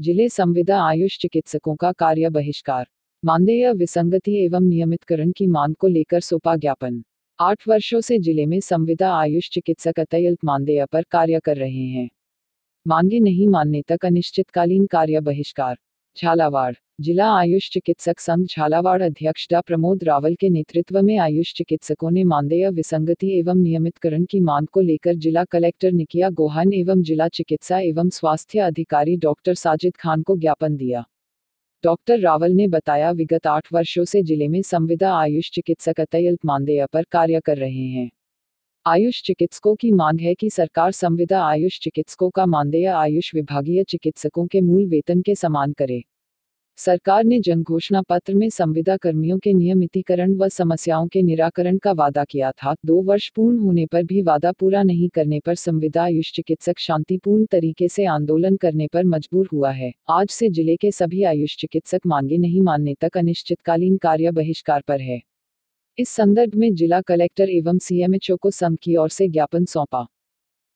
ज़िले संविदा आयुष चिकित्सकों का कार्य बहिष्कार। मानदेय विसंगति एवं नियमितकरण की मांग को लेकर सौंपा ज्ञापन। आठ वर्षों से ज़िले में संविदा आयुष चिकित्सक अत्यल्प मानदेय पर कार्य कर रहे हैं। मांगे नहीं मानने तक अनिश्चितकालीन कार्य बहिष्कार। झालावाड़। जिला आयुष चिकित्सक संघ झालावाड़ अध्यक्ष डा. प्रमोद रावल के नेतृत्व में आयुष चिकित्सकों ने मानदेय विसंगति एवं नियमितकरण की मांग को लेकर जिला कलेक्टर निकिया गोहान एवं जिला चिकित्सा एवं स्वास्थ्य अधिकारी डॉक्टर साजिद खान को ज्ञापन दिया। डॉक्टर रावल ने बताया, विगत आठ वर्षों से ज़िले में संविदा आयुष चिकित्सक अत्यल्प मानदेय पर कार्य कर रहे हैं। आयुष चिकित्सकों की मांग है कि सरकार संविदा आयुष चिकित्सकों का मानदेय आयुष विभागीय चिकित्सकों के मूल वेतन के समान करे। सरकार ने जन घोषणा पत्र में संविदा कर्मियों के नियमितीकरण व समस्याओं के निराकरण का वादा किया था। दो वर्ष पूर्ण होने पर भी वादा पूरा नहीं करने पर संविदा आयुष चिकित्सक शांतिपूर्ण तरीके से आंदोलन करने पर मजबूर हुआ है। आज से ज़िले के सभी आयुष चिकित्सक मांगे नहीं मानने तक अनिश्चितकालीन कार्य बहिष्कार पर है। इस संदर्भ में जिला कलेक्टर एवं सीएमएचओ को संघ की ओर से ज्ञापन सौंपा।